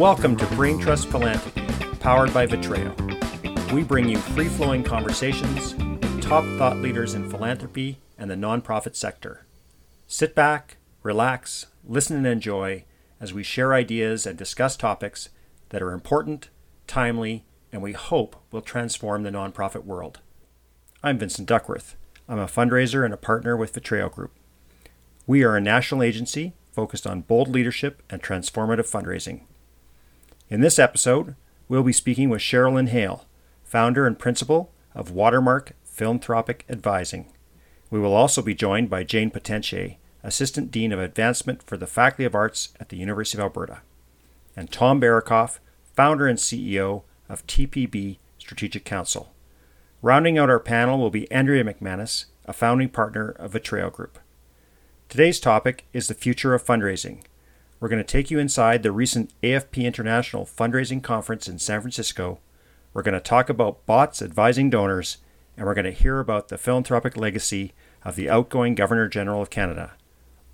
Welcome to Brain Trust Philanthropy, powered by Vitreo. We bring you free flowing conversations with top thought leaders in philanthropy and the nonprofit sector. Sit back, relax, listen, and enjoy as we share ideas and discuss topics that are important, timely, and we hope will transform the nonprofit world. I'm Vincent Duckworth. I'm a fundraiser and a partner with Vitreo Group. We are a national agency focused on bold leadership and transformative fundraising. In this episode, we'll be speaking with Sherilyn Hale, founder and principal of Watermark Philanthropic Advising. We will also be joined by Jane Potentier, Assistant Dean of Advancement for the Faculty of Arts at the University of Alberta, and Tom Barakoff, founder and CEO of TPB Strategic Counsel. Rounding out our panel will be Andrea McManus, a founding partner of Vitreo Group. Today's topic is the future of fundraising, we're going to take you inside the recent AFP International Fundraising Conference in San Francisco. We're going to talk about bots advising donors, and we're going to hear about the philanthropic legacy of the outgoing Governor General of Canada.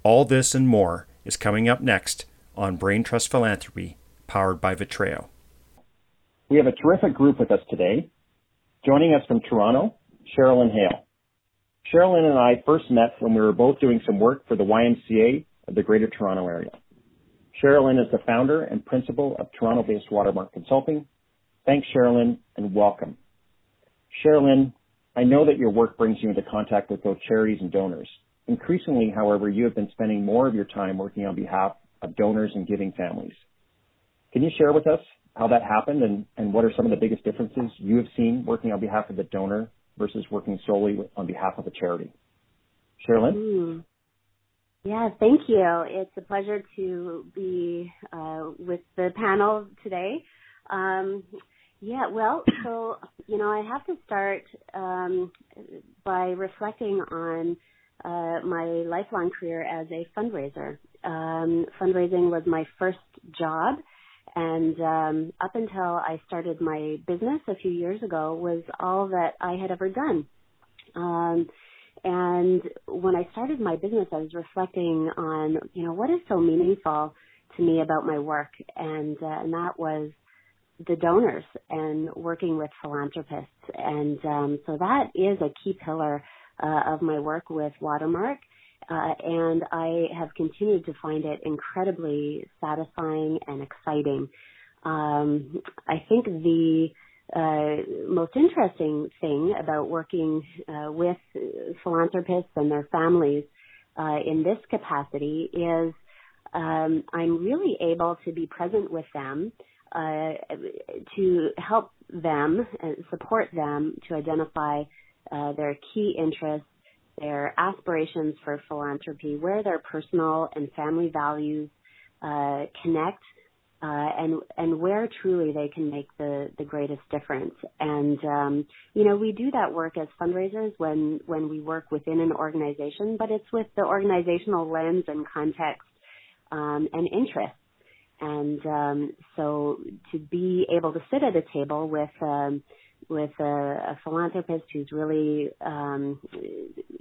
All this and more is coming up next on Brain Trust Philanthropy, powered by Vitreo. We have a terrific group with us today. Joining us from Toronto, Sherilyn Hale. Sherilyn and I first met when we were both doing some work for the YMCA of the Greater Toronto Area. Sherilyn is the founder and principal of Toronto-based Watermark Consulting. Thanks, Sherilyn, and welcome. Sherilyn, I know that your work brings you into contact with both charities and donors. Increasingly, however, you have been spending more of your time working on behalf of donors and giving families. Can you share with us how that happened and, and what are some of the biggest differences you have seen working on behalf of the donor versus working solely on behalf of a charity? Sherilyn? Mm. Yeah, thank you. It's a pleasure to be uh, with the panel today. Um, yeah, well, so, you know, I have to start um, by reflecting on uh, my lifelong career as a fundraiser. Um, fundraising was my first job, and um, up until I started my business a few years ago was all that I had ever done. Um, and when I started my business, I was reflecting on, you know, what is so meaningful to me about my work, and uh, and that was the donors and working with philanthropists, and um, so that is a key pillar uh, of my work with Watermark. Uh, and I have continued to find it incredibly satisfying and exciting. Um, I think the uh, most interesting thing about working uh, with philanthropists and their families uh, in this capacity is um, I'm really able to be present with them uh, to help them and support them to identify uh, their key interests, their aspirations for philanthropy, where their personal and family values connect uh, and and where truly they can make the the greatest difference. And um, you know, we do that work as fundraisers when when we work within an organization, but it's with the organizational lens and context um, and interest. And um, so to be able to sit at a table with um, with a, a philanthropist who's really um,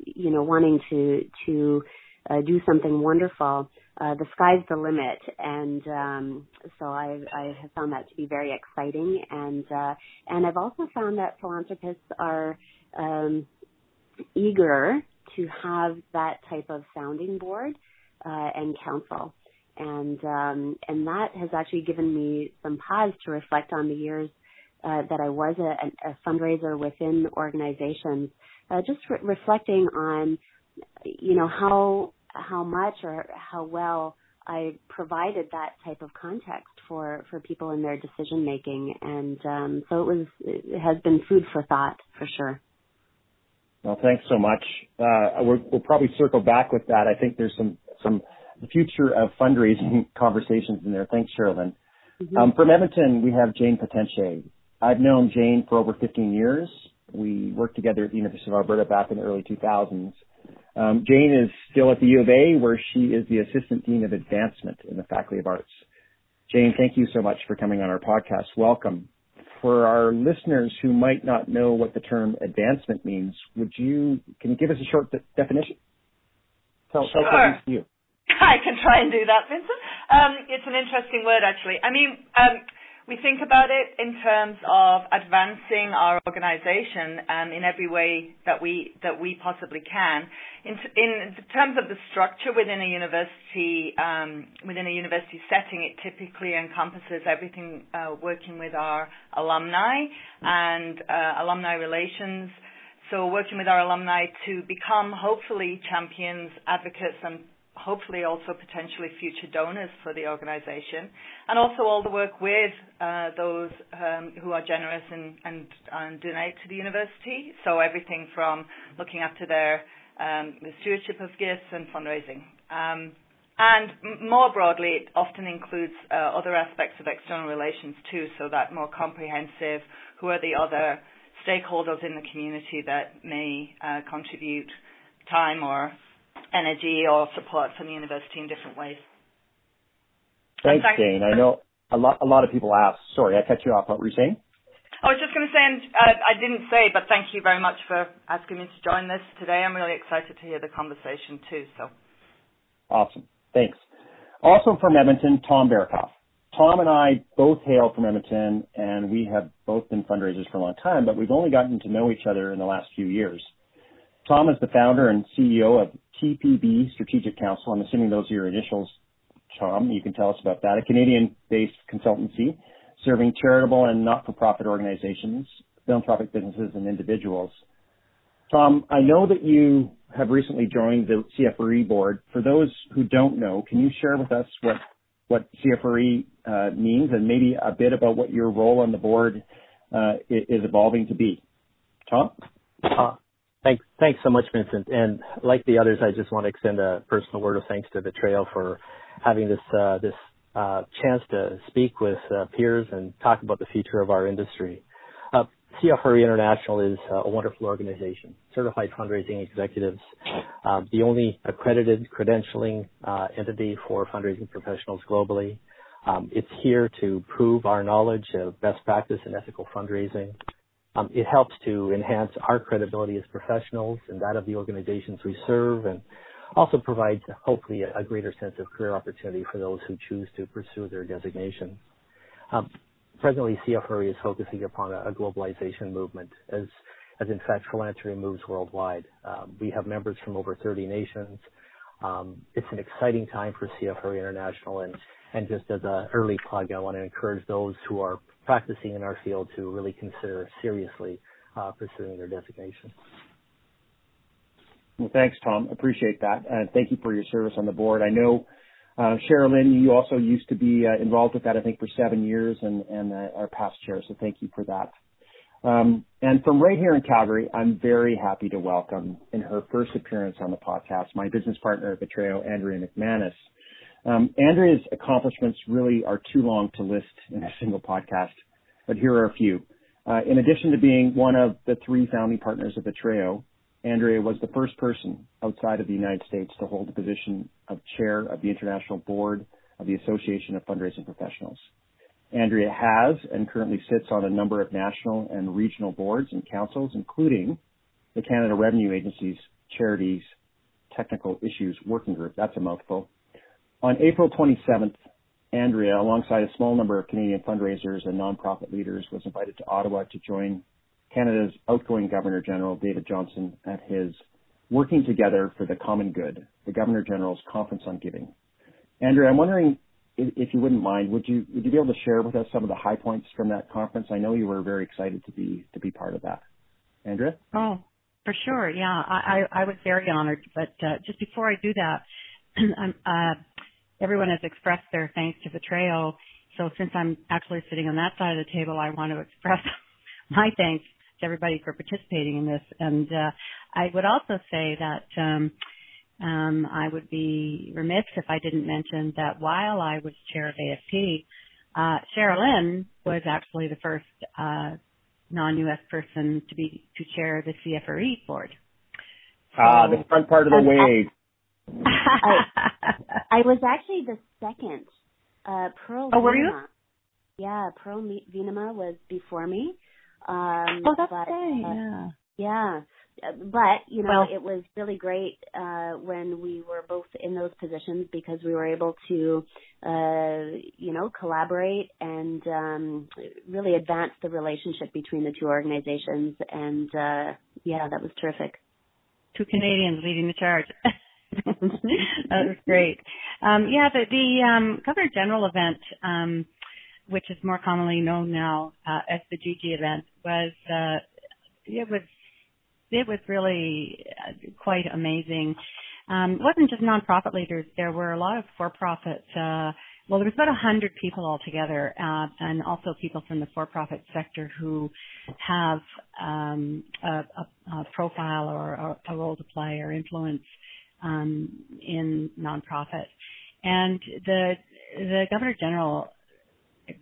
you know wanting to to uh, do something wonderful. Uh, the sky's the limit, and um, so I, I have found that to be very exciting, and uh, and I've also found that philanthropists are um, eager to have that type of sounding board uh, and counsel, and um, and that has actually given me some pause to reflect on the years uh, that I was a, a fundraiser within organizations, uh, just re- reflecting on you know how how much or how well I provided that type of context for for people in their decision making, and um, so it was it has been food for thought for sure. Well, thanks so much. Uh, we will probably circle back with that. I think there's some some future of fundraising conversations in there. Thanks, Sherilyn. Mm-hmm. Um, from Edmonton, we have Jane Potentier. I've known Jane for over 15 years. We worked together at the University of Alberta back in the early 2000s. Um, Jane is still at the U of A, where she is the Assistant Dean of Advancement in the Faculty of Arts. Jane, thank you so much for coming on our podcast. Welcome. For our listeners who might not know what the term advancement means, would you can you give us a short de- definition? Tell, sure. Tell you. I can try and do that, Vincent. Um, it's an interesting word, actually. I mean, um, we think about it in terms of advancing our organization um, in every way that we that we possibly can. In, in terms of the structure within a university um, within a university setting, it typically encompasses everything uh, working with our alumni and uh, alumni relations. So working with our alumni to become hopefully champions, advocates, and hopefully also potentially future donors for the organization, and also all the work with uh, those um, who are generous and, and, and, donate to the university. So everything from looking after their um, the stewardship of gifts and fundraising. Um, and m- more broadly, it often includes uh, other aspects of external relations too, so that more comprehensive, who are the other stakeholders in the community that may uh, contribute time or energy or support from the university in different ways. Thanks, Jane. I know a lot, a lot of people ask. Sorry, I cut you off. What were you saying? I was just going to say, and uh, I didn't say, but thank you very much for asking me to join this today. I'm really excited to hear the conversation too. So. Awesome. Thanks. Also from Edmonton, Tom Barakoff. Tom and I both hail from Edmonton, and we have both been fundraisers for a long time, but we've only gotten to know each other in the last few years. Tom is the founder and CEO of TPB Strategic Counsel. I'm assuming those are your initials, Tom. You can tell us about that. A Canadian-based consultancy serving charitable and not-for-profit organizations, philanthropic businesses, and individuals. Tom, I know that you have recently joined the CFRE board. For those who don't know, can you share with us what what CFRE uh, means and maybe a bit about what your role on the board uh, is evolving to be? Tom? Uh, Thanks, thanks so much, Vincent. And like the others, I just want to extend a personal word of thanks to Vitreo for having this uh, this uh, chance to speak with uh, peers and talk about the future of our industry. Uh, CFRE International is a wonderful organization, certified fundraising executives, um, the only accredited credentialing uh, entity for fundraising professionals globally. Um, it's here to prove our knowledge of best practice in ethical fundraising, um, it helps to enhance our credibility as professionals and that of the organizations we serve and also provides hopefully a, a greater sense of career opportunity for those who choose to pursue their designation. Um, presently, CFRE is focusing upon a, a, globalization movement as, as in fact philanthropy moves worldwide. Um, we have members from over 30 nations. Um, it's an exciting time for CFRE International and, and just as an early plug, I want to encourage those who are practicing in our field to really consider seriously uh, pursuing their designation. Well, thanks, Tom. Appreciate that. And thank you for your service on the board. I know, uh, Sherilyn, you also used to be uh, involved with that, I think, for seven years and, and uh, our past chair, so thank you for that. Um, and from right here in Calgary, I'm very happy to welcome in her first appearance on the podcast my business partner at Vitreo, Andrea McManus. Um, Andrea's accomplishments really are too long to list in a single podcast, but here are a few. Uh, in addition to being one of the three founding partners of Vitreo, Andrea was the first person outside of the United States to hold the position of chair of the international board of the Association of Fundraising Professionals. Andrea has and currently sits on a number of national and regional boards and councils, including the Canada Revenue Agency's Charities Technical Issues Working Group. That's a mouthful. On April 27th, Andrea, alongside a small number of Canadian fundraisers and nonprofit leaders, was invited to Ottawa to join Canada's outgoing Governor General, David Johnston, at his Working Together for the Common Good, the Governor General's Conference on Giving. Andrea, I'm wondering if you wouldn't mind, would you would you be able to share with us some of the high points from that conference? I know you were very excited to be to be part of that. Andrea? Oh, for sure. Yeah, I I, I was very honored. But uh, just before I do that, I'm uh, everyone has expressed their thanks to Vitreo. So since I'm actually sitting on that side of the table, I want to express my thanks to everybody for participating in this. And uh, I would also say that um, um, I would be remiss if I didn't mention that while I was chair of AFP, uh, Sherilyn was actually the first uh, non-U.S. person to be to chair the CFRE board. Ah, the front part of the wave. I, was actually the second. Uh, Pearl. Oh, were you? Yeah, Pearl Veenema was before me. Um, oh, that's but, right. Uh, yeah. Yeah. but you know, well, it was really great uh, when we were both in those positions because we were able to, uh, you know, collaborate and um, really advance the relationship between the two organizations. And uh, yeah, that was terrific. Two Canadians leading the charge. that was great. Um, yeah, the, the um, Governor General event, um, which is more commonly known now uh, as the GG event, was uh, it was it was really uh, quite amazing. Um, it wasn't just nonprofit leaders. There were a lot of for-profit. Uh, well, there was about a hundred people altogether, uh, and also people from the for-profit sector who have um, a, a, a, profile or, or, a role to play or influence um, in nonprofit. And the the governor general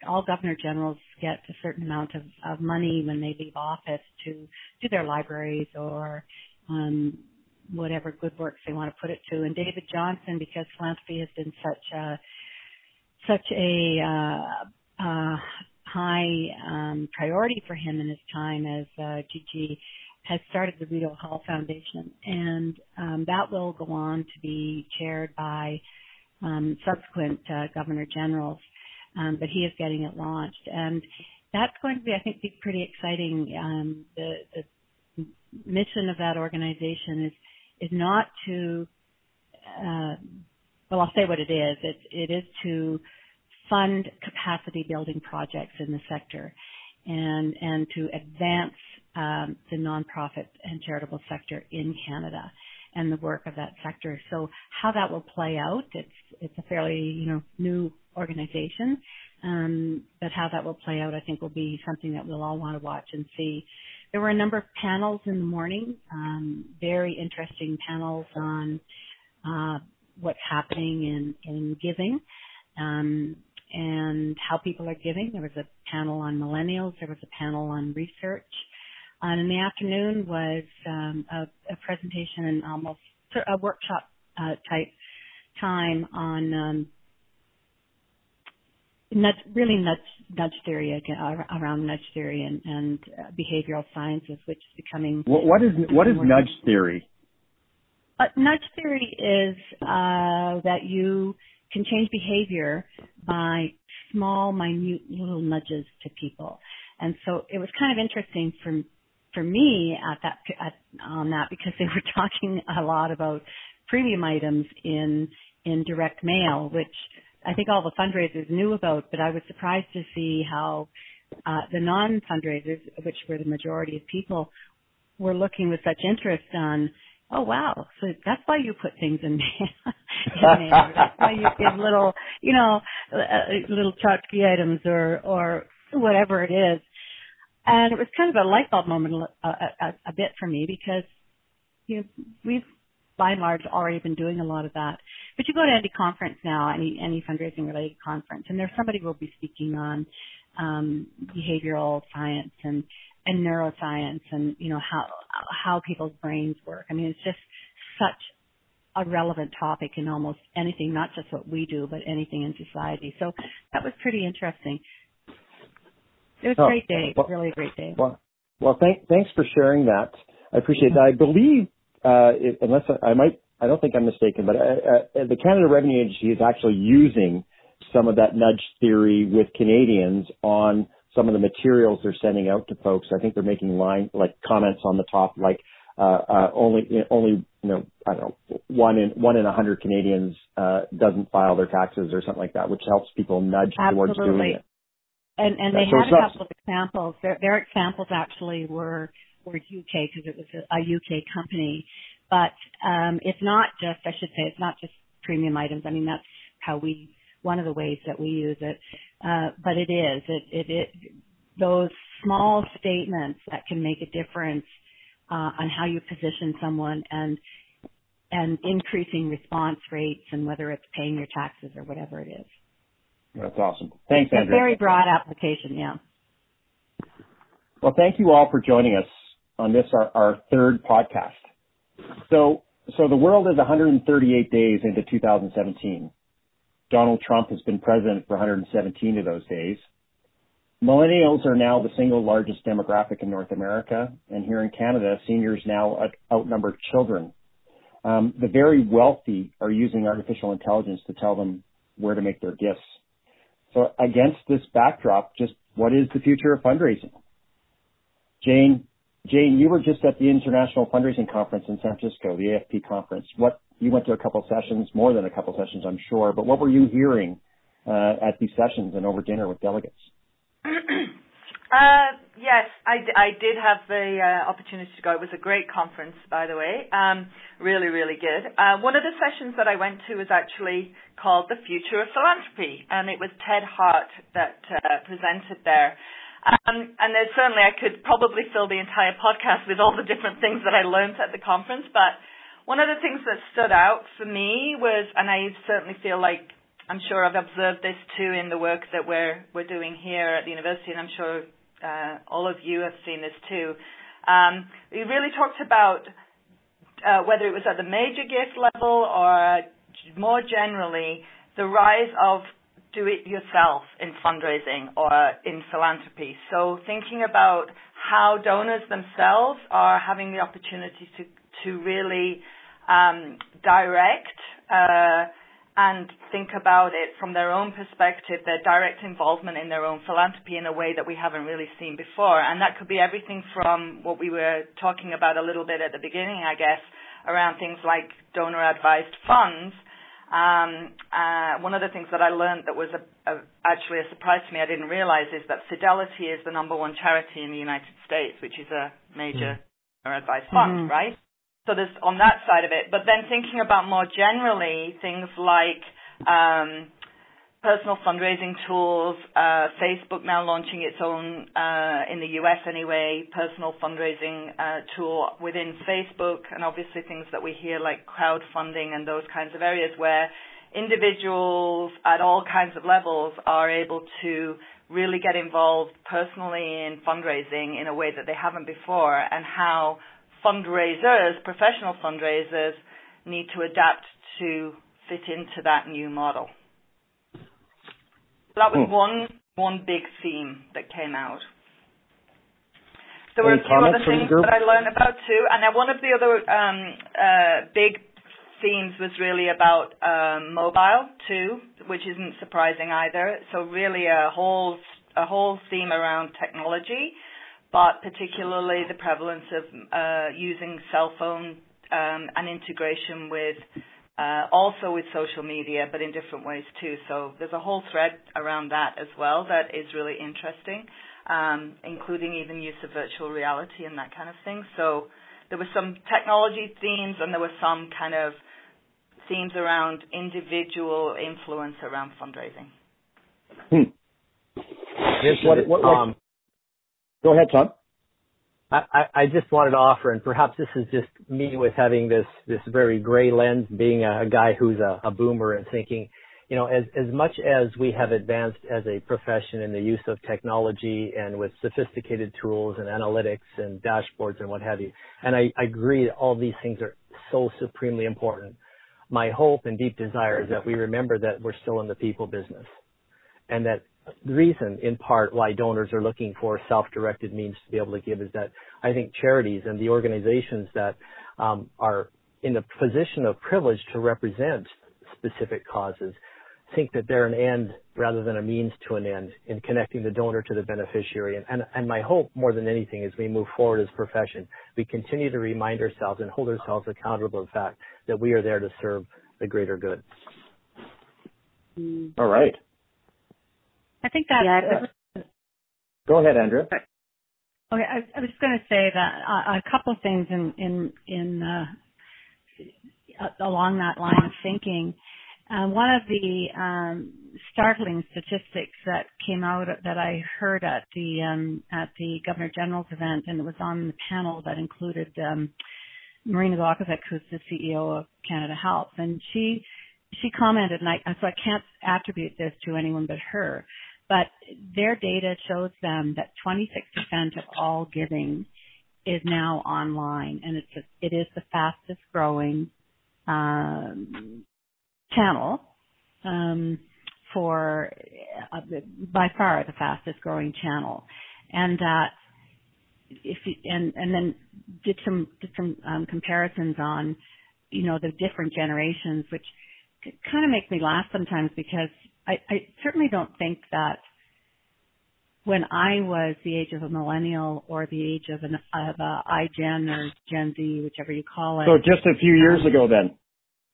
all governor generals get a certain amount of, of money when they leave office to do their libraries or um, whatever good works they want to put it to. And David Johnston, because philanthropy has been such a such a uh, uh, high um, priority for him in his time as uh, GG, has started the Rideau Hall Foundation, and um, that will go on to be chaired by um, subsequent uh, governor generals um, but he is getting it launched, and that's going to be, I think, be pretty exciting. Um, the, the mission of that organization is is not to, uh, well, I'll say what it is. It it is to fund capacity building projects in the sector, and and to advance um, the nonprofit and charitable sector in Canada and the work of that sector. So how that will play out, it's it's a fairly you know new organization. Um, but how that will play out, I think, will be something that we'll all want to watch and see. There were a number of panels in the morning, um, very interesting panels on uh, what's happening in, in giving um, and how people are giving. There was a panel on millennials. There was a panel on research. And in the afternoon was um, a, a presentation and almost a workshop uh, type time on um, nudge, really nudge, nudge theory again, around nudge theory and, and uh, behavioral sciences, which is becoming. What, what is what is nudge theory? Uh, nudge theory is uh, that you can change behavior by small, minute little nudges to people, and so it was kind of interesting for for me at that at, on that because they were talking a lot about premium items in in direct mail, which I think all the fundraisers knew about, but I was surprised to see how uh, the non-fundraisers, which were the majority of people, were looking with such interest on, oh wow, so that's why you put things in mail. that's why you give little, you know, uh, little tchotchke items or or whatever it is. And it was kind of a light bulb moment a, a, a bit for me because you know we've by and large already been doing a lot of that. But you go to any conference now, any any fundraising related conference, and there's somebody will be speaking on um, behavioral science and and neuroscience and you know how how people's brains work. I mean, it's just such a relevant topic in almost anything, not just what we do, but anything in society. So that was pretty interesting. It was a oh, great day, well, really a great day. Well, well, thank, thanks for sharing that. I appreciate that. I believe uh, it, unless I, I might, I don't think I'm mistaken, but uh, uh, the Canada Revenue Agency is actually using some of that nudge theory with Canadians on some of the materials they're sending out to folks. I think they're making line like comments on the top, like uh, uh, only only you know I don't know one in one in a hundred Canadians uh, doesn't file their taxes or something like that, which helps people nudge Absolutely. towards doing it. And and they so had a couple of examples. Their, their examples actually were were UK because it was a, a UK company. But um, it's not just, I should say, it's not just premium items. I mean, that's how we, one of the ways that we use it. Uh, but it is, it, it, it, those small statements that can make a difference uh, on how you position someone and and increasing response rates and whether it's paying your taxes or whatever it is. That's awesome. Thanks, Andrea. a very broad application, yeah. Well, thank you all for joining us on this, our, our third podcast. So, so the world is 138 days into 2017. Donald Trump has been president for 117 of those days. Millennials are now the single largest demographic in North America, and here in Canada, seniors now outnumber children. Um, the very wealthy are using artificial intelligence to tell them where to make their gifts. So against this backdrop, just what is the future of fundraising? Jane, Jane, you were just at the International Fundraising Conference in San Francisco, the AFP conference. What you went to a couple sessions, more than a couple sessions, I'm sure. But what were you hearing uh, at these sessions and over dinner with delegates? uh, yes, I, I did have the uh, opportunity to go. It was a great conference, by the way. Um, really, really good. Uh, one of the sessions that I went to was actually called The Future of Philanthropy, and it was Ted Hart that uh, presented there. Um, and there's certainly, I could probably fill the entire podcast with all the different things that I learned at the conference, but one of the things that stood out for me was, and I certainly feel like I'm sure I've observed this too in the work that we're we're doing here at the university, and I'm sure uh, all of you have seen this too. Um, we really talked about uh, whether it was at the major gift level or more generally the rise of do it yourself in fundraising or in philanthropy. So thinking about how donors themselves are having the opportunity to to really um, direct. Uh, and think about it from their own perspective, their direct involvement in their own philanthropy in a way that we haven't really seen before. And that could be everything from what we were talking about a little bit at the beginning, I guess, around things like donor advised funds. Um, uh, one of the things that I learned that was a, a, actually a surprise to me, I didn't realize, is that Fidelity is the number one charity in the United States, which is a major mm-hmm. donor advised fund, mm-hmm. right? So there's on that side of it. But then thinking about more generally things like um, personal fundraising tools, uh, Facebook now launching its own, uh, in the US anyway, personal fundraising uh, tool within Facebook, and obviously things that we hear like crowdfunding and those kinds of areas where individuals at all kinds of levels are able to really get involved personally in fundraising in a way that they haven't before, and how fundraisers, professional fundraisers, need to adapt to fit into that new model. That was hmm. one one big theme that came out. There were Any a few other things that I learned about too, and then one of the other um, uh, big themes was really about um, mobile too, which isn't surprising either. So really a whole a whole theme around technology but particularly the prevalence of uh, using cell phone um, and integration with uh, also with social media, but in different ways too. So there's a whole thread around that as well that is really interesting, um, including even use of virtual reality and that kind of thing. So there were some technology themes and there were some kind of themes around individual influence around fundraising. Hmm. what, what, um, Go ahead, Tom. I, I just wanted to offer, and perhaps this is just me with having this this very gray lens, being a, a guy who's a, a boomer and thinking, you know, as as much as we have advanced as a profession in the use of technology and with sophisticated tools and analytics and dashboards and what have you, and I, I agree that all these things are so supremely important. My hope and deep desire is that we remember that we're still in the people business, and that reason, in part, why donors are looking for self-directed means to be able to give is that I think charities and the organizations that um, are in the position of privilege to represent specific causes think that they're an end rather than a means to an end in connecting the donor to the beneficiary. And, and, and my hope more than anything as we move forward as a profession, we continue to remind ourselves and hold ourselves accountable the fact that we are there to serve the greater good. All right. I think that. Yeah, Go ahead, Andrea. Okay, I, I was just going to say that uh, a couple of things in in in uh, along that line of thinking. Uh, one of the um, startling statistics that came out that I heard at the um, at the Governor General's event, and it was on the panel that included um, Marina Glogovac, who's the CEO of Canada Helps, and she she commented, and I so I can't attribute this to anyone but her, but their data shows them that 26% of all giving is now online, and it's a, it is the fastest growing um, channel um, for uh, by far the fastest growing channel, and that if you, and and then did some did some um, comparisons on you know the different generations, which kind of makes me laugh sometimes because I, I certainly don't think that when I was the age of a millennial or the age of an of a iGen or Gen Z, whichever you call it. So just a few years um, ago, then.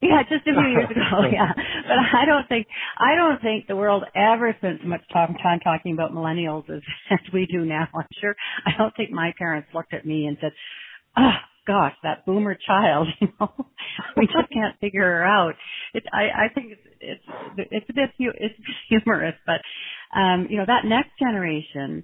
Yeah, just a few years ago. Yeah, but I don't think I don't think the world ever spent so much time talking about millennials as, as we do now. I'm sure. I don't think my parents looked at me and said, "Oh gosh, that boomer child." You know, we just can't figure her out. It, I, I think it's it's it's a bit it's humorous, but um, you know that next generation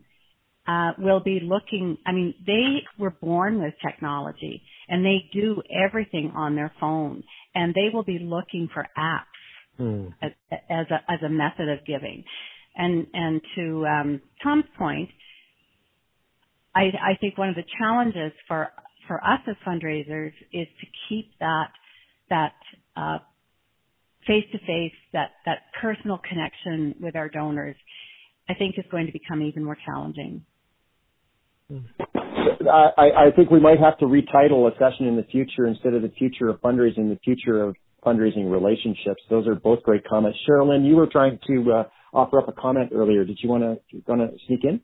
uh, will be looking. I mean, they were born with technology, and they do everything on their phone, and they will be looking for apps mm. as, as a as a method of giving. And and to um, Tom's point, I, I think one of the challenges for for us as fundraisers is to keep that that uh, face-to-face, that, that personal connection with our donors, I think is going to become even more challenging. I, I think we might have to retitle a session in the future instead of the future of fundraising, the future of fundraising relationships. Those are both great comments. Sherilyn, you were trying to uh, offer up a comment earlier. Did you want to want to sneak in?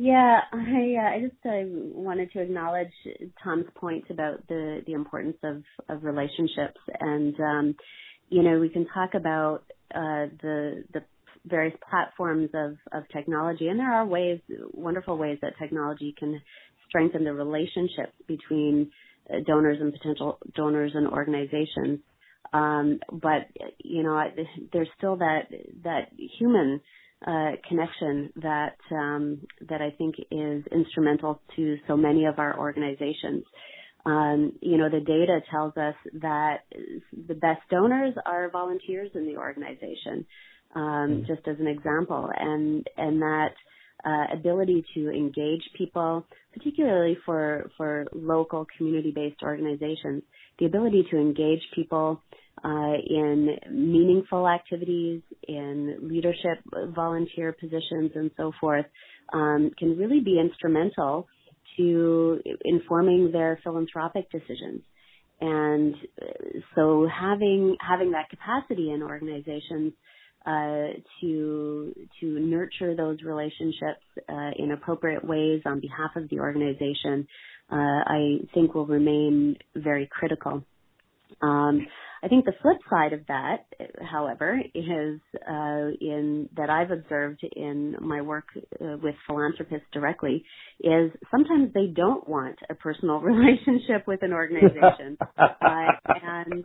Yeah, I uh, I just uh, wanted to acknowledge Tom's point about the the importance of of relationships and um, you know, we can talk about uh, the the various platforms of of technology, and there are ways, wonderful ways that technology can strengthen the relationship between uh, donors and potential donors and organizations. Um, but you know, there's still that that human uh, connection that um, that I think is instrumental to so many of our organizations. Um, you know, the data tells us that the best donors are volunteers in the organization, um, mm-hmm. just as an example, and and that uh, ability to engage people, particularly for for local community-based organizations, the ability to engage people uh, in meaningful activities, in leadership volunteer positions, and so forth, um, can really be instrumental to informing their philanthropic decisions. And so having having that capacity in organizations uh, to to nurture those relationships uh, in appropriate ways on behalf of the organization, uh, I think will remain very critical. Um, I think the flip side of that, however, is uh, in that I've observed in my work uh, with philanthropists directly is sometimes they don't want a personal relationship with an organization, uh, and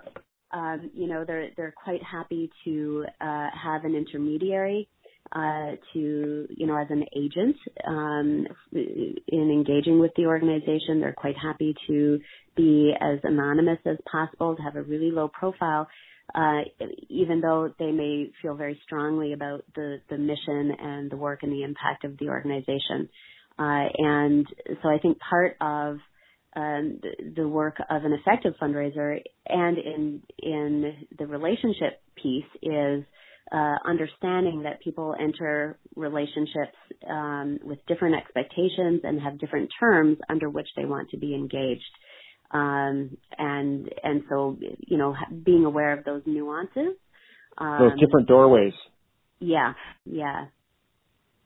um, you know they're they're quite happy to uh, have an intermediary uh, to, you know, as an agent um, in engaging with the organization. They're quite happy to be as anonymous as possible, to have a really low profile, uh, even though they may feel very strongly about the, the mission and the work and the impact of the organization. Uh, and so I think part of um, the, work of an effective fundraiser and in in the relationship piece is uh, understanding that people enter relationships um, with different expectations and have different terms under which they want to be engaged. Um, and and so you know being aware of those nuances, um, those different doorways. Yeah, yeah.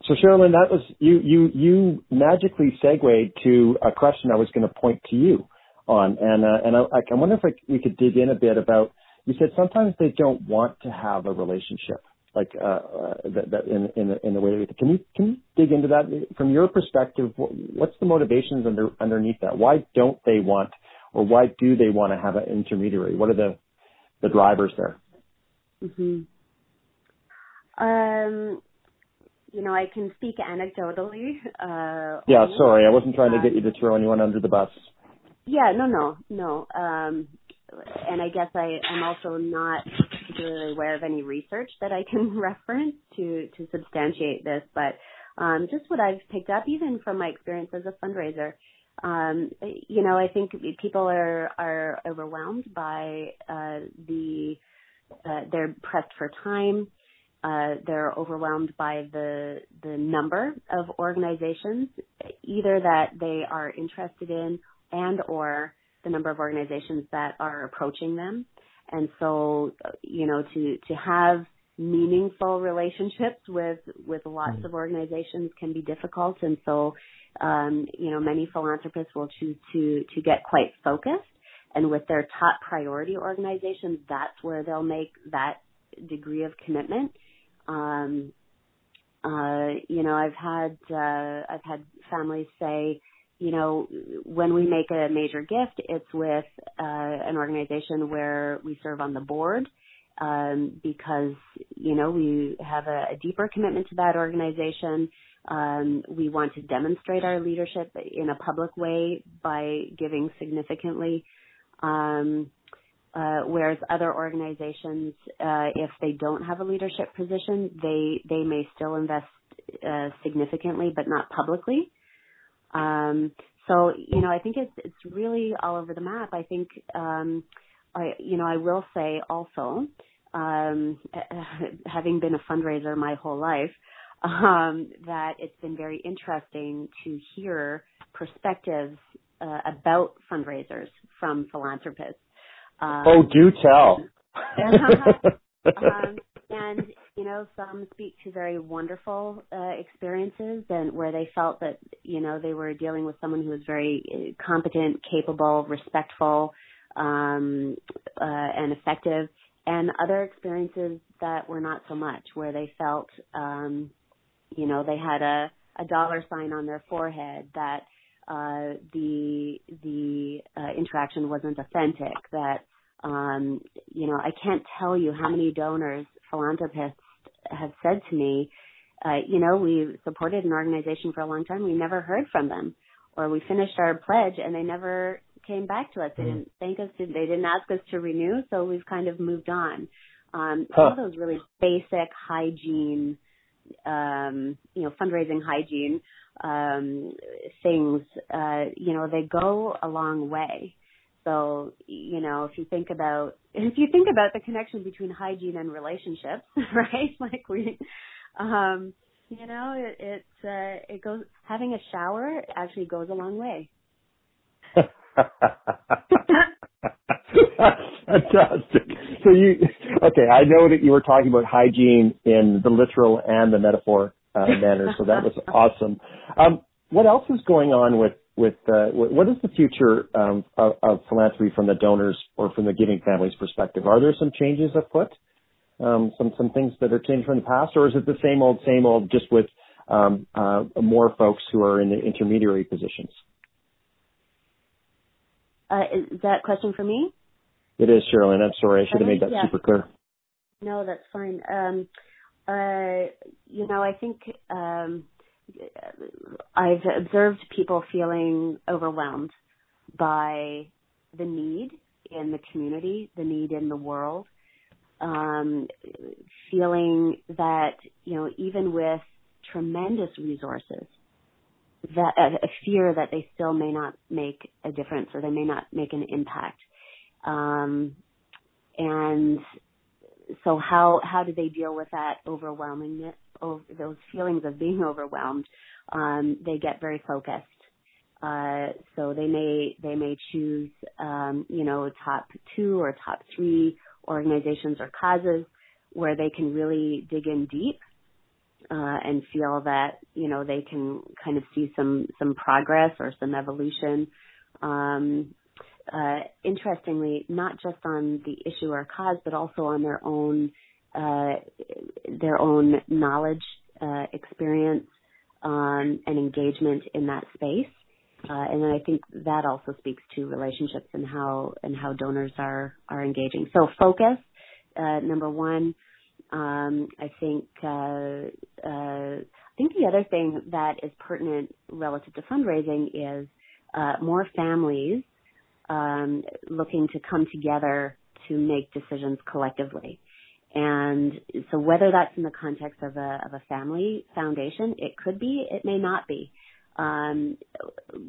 So Sherilyn, that was you you you magically segued to a question I was going to point to you on, and uh, and I, I wonder if I, we could dig in a bit about you said sometimes they don't want to have a relationship like uh, uh, that, that in in the, in the way that we can you can you dig into that? From your perspective what's the motivations under underneath that? Why don't they want or why do they want to have an intermediary? What are the the drivers there? Mm-hmm. um you know i can speak anecdotally uh yeah sorry i wasn't trying to get you to throw anyone under the bus. Yeah no no no. Um and I guess I, I'm also not particularly aware of any research that I can reference to to substantiate this, but um, just what I've picked up, even from my experience as a fundraiser, um, you know, I think people are are overwhelmed by uh, the uh, they're pressed for time. uh, they're overwhelmed by the the number of organizations, either that they are interested in and or the number of organizations that are approaching them. And so, you know, to to have meaningful relationships with with lots of organizations can be difficult. And so, um, you know, many philanthropists will choose to to get quite focused. And with their top priority organizations, that's where they'll make that degree of commitment. Um, uh, you know, I've had uh, I've had families say, you know, when we make a major gift, it's with uh, an organization where we serve on the board um, because you know we have a, a deeper commitment to that organization. Um, we want to demonstrate our leadership in a public way by giving significantly. Um, uh, whereas other organizations, uh, if they don't have a leadership position, they they may still invest uh, significantly, but not publicly. Um, so you know, I think it's it's really all over the map. I think um, I you know I will say also, um, having been a fundraiser my whole life, um, that it's been very interesting to hear perspectives uh, about fundraisers from philanthropists um, oh, do tell. um, and you know, some speak to very wonderful uh, experiences, and where they felt that you know they were dealing with someone who was very uh, competent, capable, respectful, um, uh, and effective, and other experiences that were not so much, where they felt, um, you know, they had a a dollar sign on their forehead that uh, the the uh, interaction wasn't authentic. That um, you know, I can't tell you how many donors, philanthropists have said to me, uh, you know, we supported an organization for a long time. We never heard from them, or we finished our pledge and they never came back to us. They mm. didn't thank us. They didn't ask us to renew, so we've kind of moved on. Um, huh. Some of those really basic hygiene, um, you know, fundraising hygiene um, things, uh, you know, they go a long way. So, you know, if you think about if you think about the connection between hygiene and relationships, right? Like we um you know, it it uh it goes having a shower actually goes a long way. That's Fantastic. So you okay, I know that you were talking about hygiene in the literal and the metaphor uh, manner, so that was awesome. Um, what else is going on with with uh, what is the future um, of, of, philanthropy from the donors or from the giving families perspective? Are there some changes afoot? Um, some some things that are changed from the past, or is it the same old same old, just with um, uh, more folks who are in the intermediary positions? Uh, is that question for me? It is, Sherilyn. I'm sorry. I should have made that yeah. super clear. No, that's fine. Um, uh, you know, I think um, I've observed people feeling overwhelmed by the need in the community, the need in the world, um, feeling that, you know, even with tremendous resources, that a, a fear that they still may not make a difference or they may not make an impact. Um, and so how how do they deal with that overwhelmingness over those feelings of being overwhelmed, um, they get very focused. Uh, so they may they may choose um, you know top two or top three organizations or causes where they can really dig in deep uh, and feel that you know they can kind of see some some progress or some evolution. Um, uh, interestingly, not just on the issue or cause, but also on their own uh, their own knowledge, uh, experience, um, and engagement in that space. Uh, and then I think that also speaks to relationships and how and how donors are are engaging. So focus, uh, number one. Um, I think uh, uh, I think the other thing that is pertinent relative to fundraising is uh, more families um, looking to come together to make decisions collectively. And so whether that's in the context of a, of a family foundation, it could be, it may not be. Um,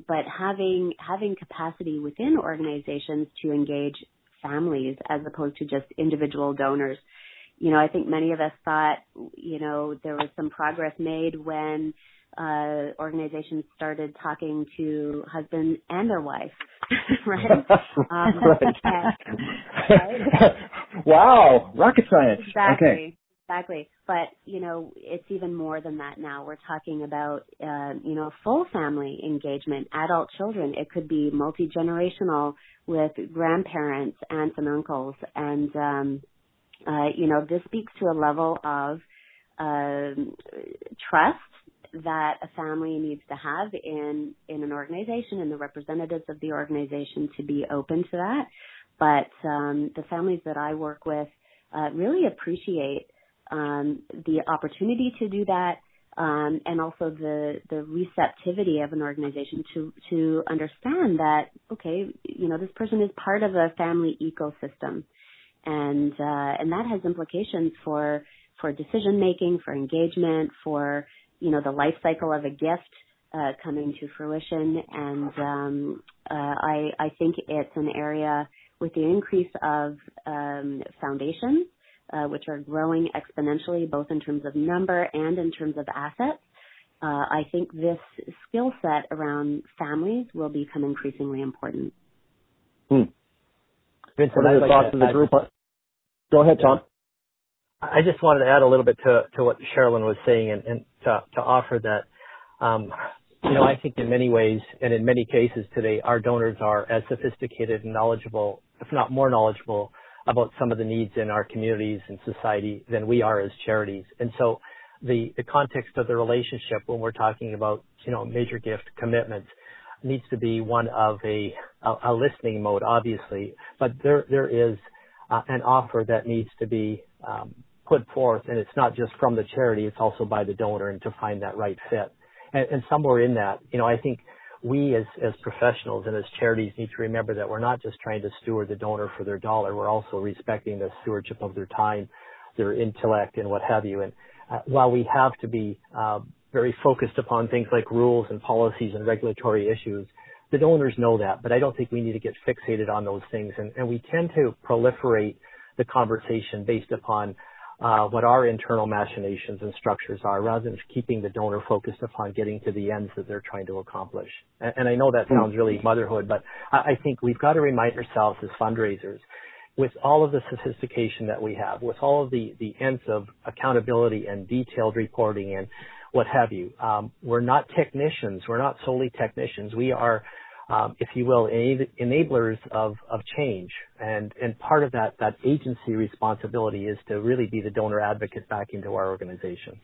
but having, having capacity within organizations to engage families as opposed to just individual donors you know, I think many of us thought, you know, there was some progress made when uh, organizations started talking to husband and their wife, right? Um, right. right? Wow, rocket science. Exactly. Okay. Exactly. But, you know, it's even more than that now. We're talking about, uh, you know, full family engagement, adult children. It could be multi-generational with grandparents, aunts and uncles. And, um, uh, you know, this speaks to a level of, um, trust that a family needs to have in in an organization and the representatives of the organization to be open to that. But um, the families that I work with uh, really appreciate um, the opportunity to do that, um, and also the the receptivity of an organization to to understand that okay, you know, this person is part of a family ecosystem, and uh, and that has implications for for decision making, for engagement, for you know the life cycle of a gift uh, coming to fruition, and um, uh, I I think it's an area with the increase of um, foundations, uh, which are growing exponentially, both in terms of number and in terms of assets. Uh, I think this skill set around families will become increasingly important. Hmm. Vincent, what are the like thoughts of the group? Go ahead, Tom. I just wanted to add a little bit to to what Sherilyn was saying and, and to, to offer that, um, you know, I think in many ways and in many cases today, our donors are as sophisticated and knowledgeable, if not more knowledgeable, about some of the needs in our communities and society than we are as charities. And so, the the context of the relationship when we're talking about you know major gift commitments needs to be one of a a, a listening mode, obviously, but there there is uh, an offer that needs to be um, put forth, and it's not just from the charity, it's also by the donor and to find that right fit. And, and somewhere in that, you know, I think we as, as professionals and as charities need to remember that we're not just trying to steward the donor for their dollar, we're also respecting the stewardship of their time, their intellect, and what have you. And uh, while we have to be uh, very focused upon things like rules and policies and regulatory issues, the donors know that, but I don't think we need to get fixated on those things. And, and we tend to proliferate the conversation based upon uh, what our internal machinations and structures are rather than keeping the donor focused upon getting to the ends that they're trying to accomplish. And, and I know that sounds really motherhood, but I, I think we've got to remind ourselves as fundraisers with all of the sophistication that we have, with all of the, the ends of accountability and detailed reporting and what have you, um, we're not technicians. We're not solely technicians. We are um, if you will, enablers of, of change. And, and part of that, that agency responsibility is to really be the donor advocate back into our organization.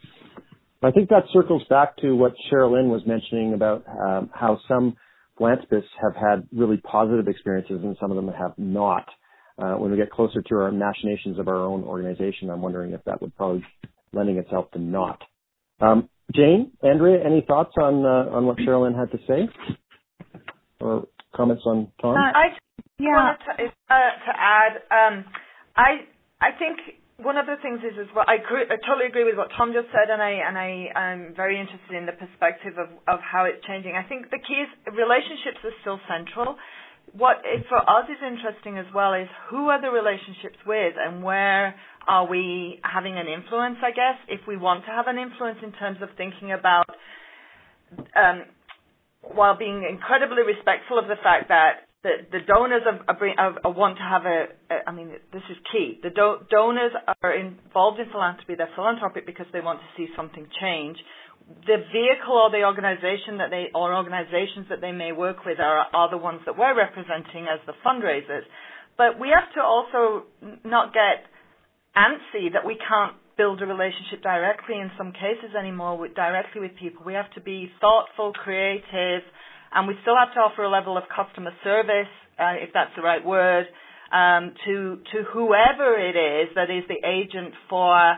I think that circles back to what Sherilyn was mentioning about um, how some philanthropists have had really positive experiences and some of them have not. Uh, when we get closer to our machinations of our own organization, I'm wondering if that would probably lending itself to not. Um, Jane, Andrea, any thoughts on uh, on what Sherilyn had to say? Or comments on Tom? Uh, I yeah. wanted to, uh, to add. Um, I I think one of the things is as well. I, agree, I totally agree with what Tom just said, and I and I am very interested in the perspective of of how it's changing. I think the key is relationships are still central. What is, for us is interesting as well is who are the relationships with, and where are we having an influence? I guess if we want to have an influence in terms of thinking about um, while being incredibly respectful of the fact that the, the donors want to have a, a, I mean, this is key. The do, donors are involved in philanthropy. They're philanthropic because they want to see something change. The vehicle or the organization that they, or organizations that they may work with are, are the ones that we're representing as the fundraisers. But we have to also not get antsy that we can't build a relationship directly in some cases anymore with directly with people. We have to be thoughtful, creative, and we still have to offer a level of customer service, uh, if that's the right word, um, to to whoever it is that is the agent for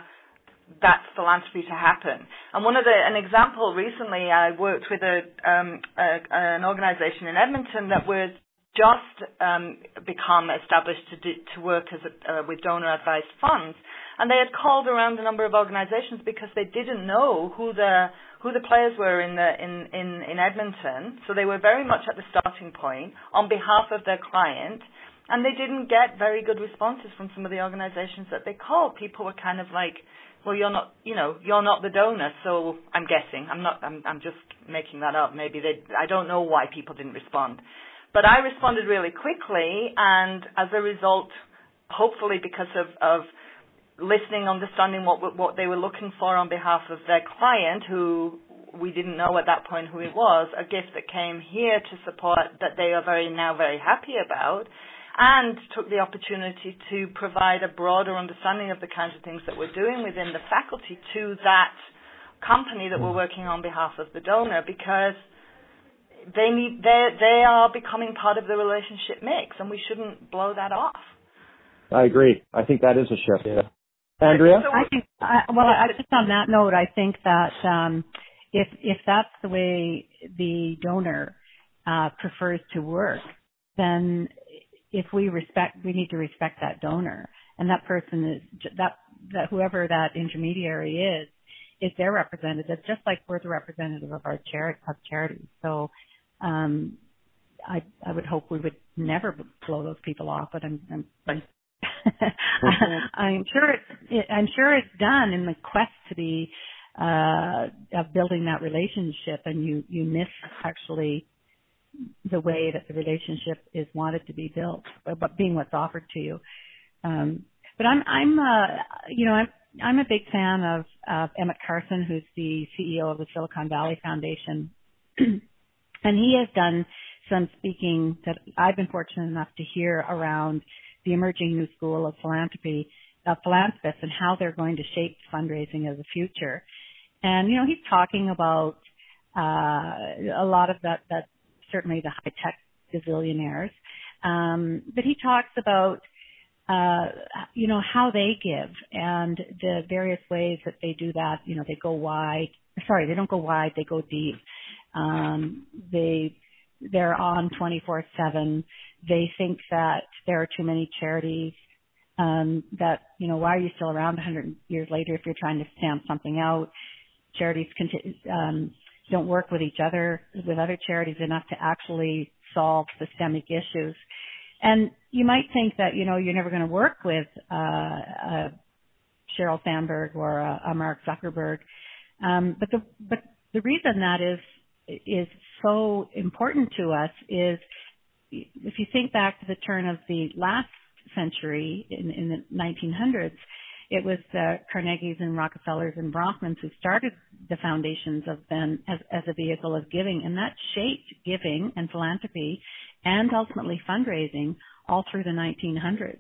that philanthropy to happen. And one of the an example recently, I worked with a, um, a an organisation in Edmonton that was just um, become established to do, to work as a, uh, with donor advised funds and they had called around a number of organisations because they didn't know who the who the players were in the in, in, in Edmonton. So they were very much at the starting point on behalf of their client, and they didn't get very good responses from some of the organizations that they called. People were kind of like, well, you're not, you know, you're not the donor, so I'm guessing. I'm not, I'm, I'm just making that up. Maybe they, I don't know why people didn't respond. But I responded really quickly, and as a result, hopefully because of, of listening, understanding what what they were looking for on behalf of their client, who we didn't know at that point who it was, a gift that came here to support that they are very now very happy about, and took the opportunity to provide a broader understanding of the kinds of things that we're doing within the faculty to that company that we're working on behalf of the donor because they need they they are becoming part of the relationship mix and we shouldn't blow that off. I agree. I think that is a shift. Yeah. Andrea? I think, I, well, I, just on that note, I think that um, if if that's the way the donor uh, prefers to work, then if we respect, we need to respect that donor, and that person is that that whoever that intermediary is is their representative, just like we're the representative of our charity of charity. So, um, I I would hope we would never blow those people off, but I'm, I'm, I'm sure it's I'm sure it's done in the quest to be uh of building that relationship. And you you miss actually the way that the relationship is wanted to be built but being what's offered to you. Um but i'm i'm uh you know i'm i'm a big fan of of emmett carson who's the ceo of the silicon valley foundation and he has done some speaking that i've been fortunate enough to hear around the emerging new school of philanthropy, uh, philanthropists and how they're going to shape fundraising of the future. And, you know, he's talking about, uh, a lot of that, that certainly the high tech gazillionaires. Um, but he talks about, uh, you know, how they give and the various ways that they do that. You know, they go wide. Sorry, they don't go wide, they go deep. Um, they, they're on 24-7. They think that there are too many charities. Um, that you know, why are you still around 100 years later if you're trying to stamp something out? Charities conti- um, don't work with each other, with other charities enough to actually solve systemic issues. And you might think that you know you're never going to work with uh, a Sheryl Sandberg or a, a Mark Zuckerberg, um, but the but the reason that is is so important to us is if you think back to the turn of the last century in, in the 1900s, it was the Carnegies and Rockefellers and Bronfmans who started the foundations of them as, as a vehicle of giving, and that shaped giving and philanthropy and ultimately fundraising all through the 1900s.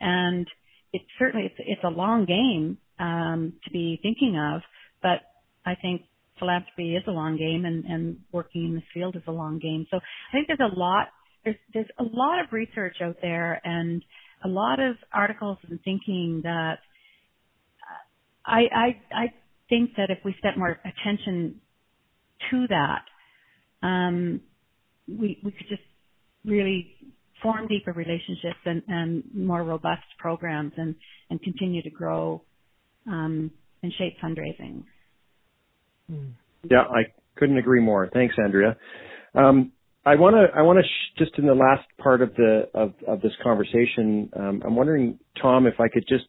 And it certainly it's, it's a long game um, to be thinking of, but I think philanthropy is a long game and, and working in this field is a long game. So I think there's a lot, there's, there's a lot of research out there and a lot of articles and thinking that I, I, I think that if we set more attention to that, um, we, we could just really form deeper relationships and, and more robust programs and, and continue to grow um, and shape fundraising. Yeah, I couldn't agree more. Thanks, Andrea. Um, I want to, I want to sh- just in the last part of the of, of this conversation, um, I'm wondering, Tom, if I could just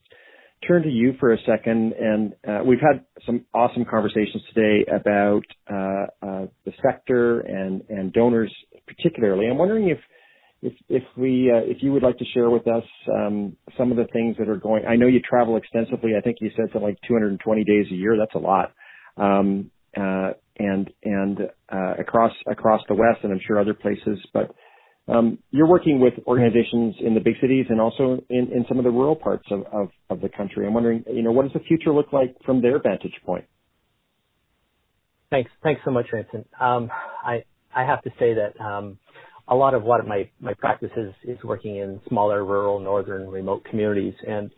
turn to you for a second. And uh, we've had some awesome conversations today about uh, uh, the sector and and donors particularly. I'm wondering if if if we uh, if you would like to share with us um, some of the things that are going. I know you travel extensively. I think you said something like 220 days a year. That's a lot. Um, uh, and and uh, across across the West, and I'm sure other places. But um, you're working with organizations in the big cities and also in, in some of the rural parts of, of, of the country. I'm wondering, you know, what does the future look like from their vantage point? Thanks, thanks so much, Vincent. Um, I I have to say that um, a lot of what my my practice is is working in smaller, rural, northern, remote communities, and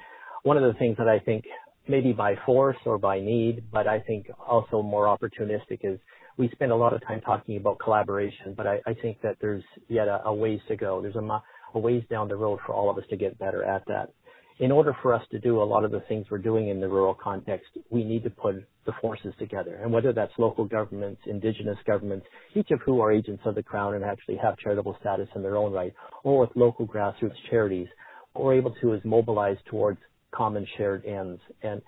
one of the things that I think maybe by force or by need, but I think also more opportunistic is we spend a lot of time talking about collaboration, but I, I think that there's yet a, a ways to go. There's a, a ways down the road for all of us to get better at that. in order for us to do a lot of the things we're doing in the rural context, we need to put the forces together. And whether that's local governments, indigenous governments, each of who are agents of the crown and actually have charitable status in their own right, or with local grassroots charities, what we're able to is mobilize towards common shared ends. And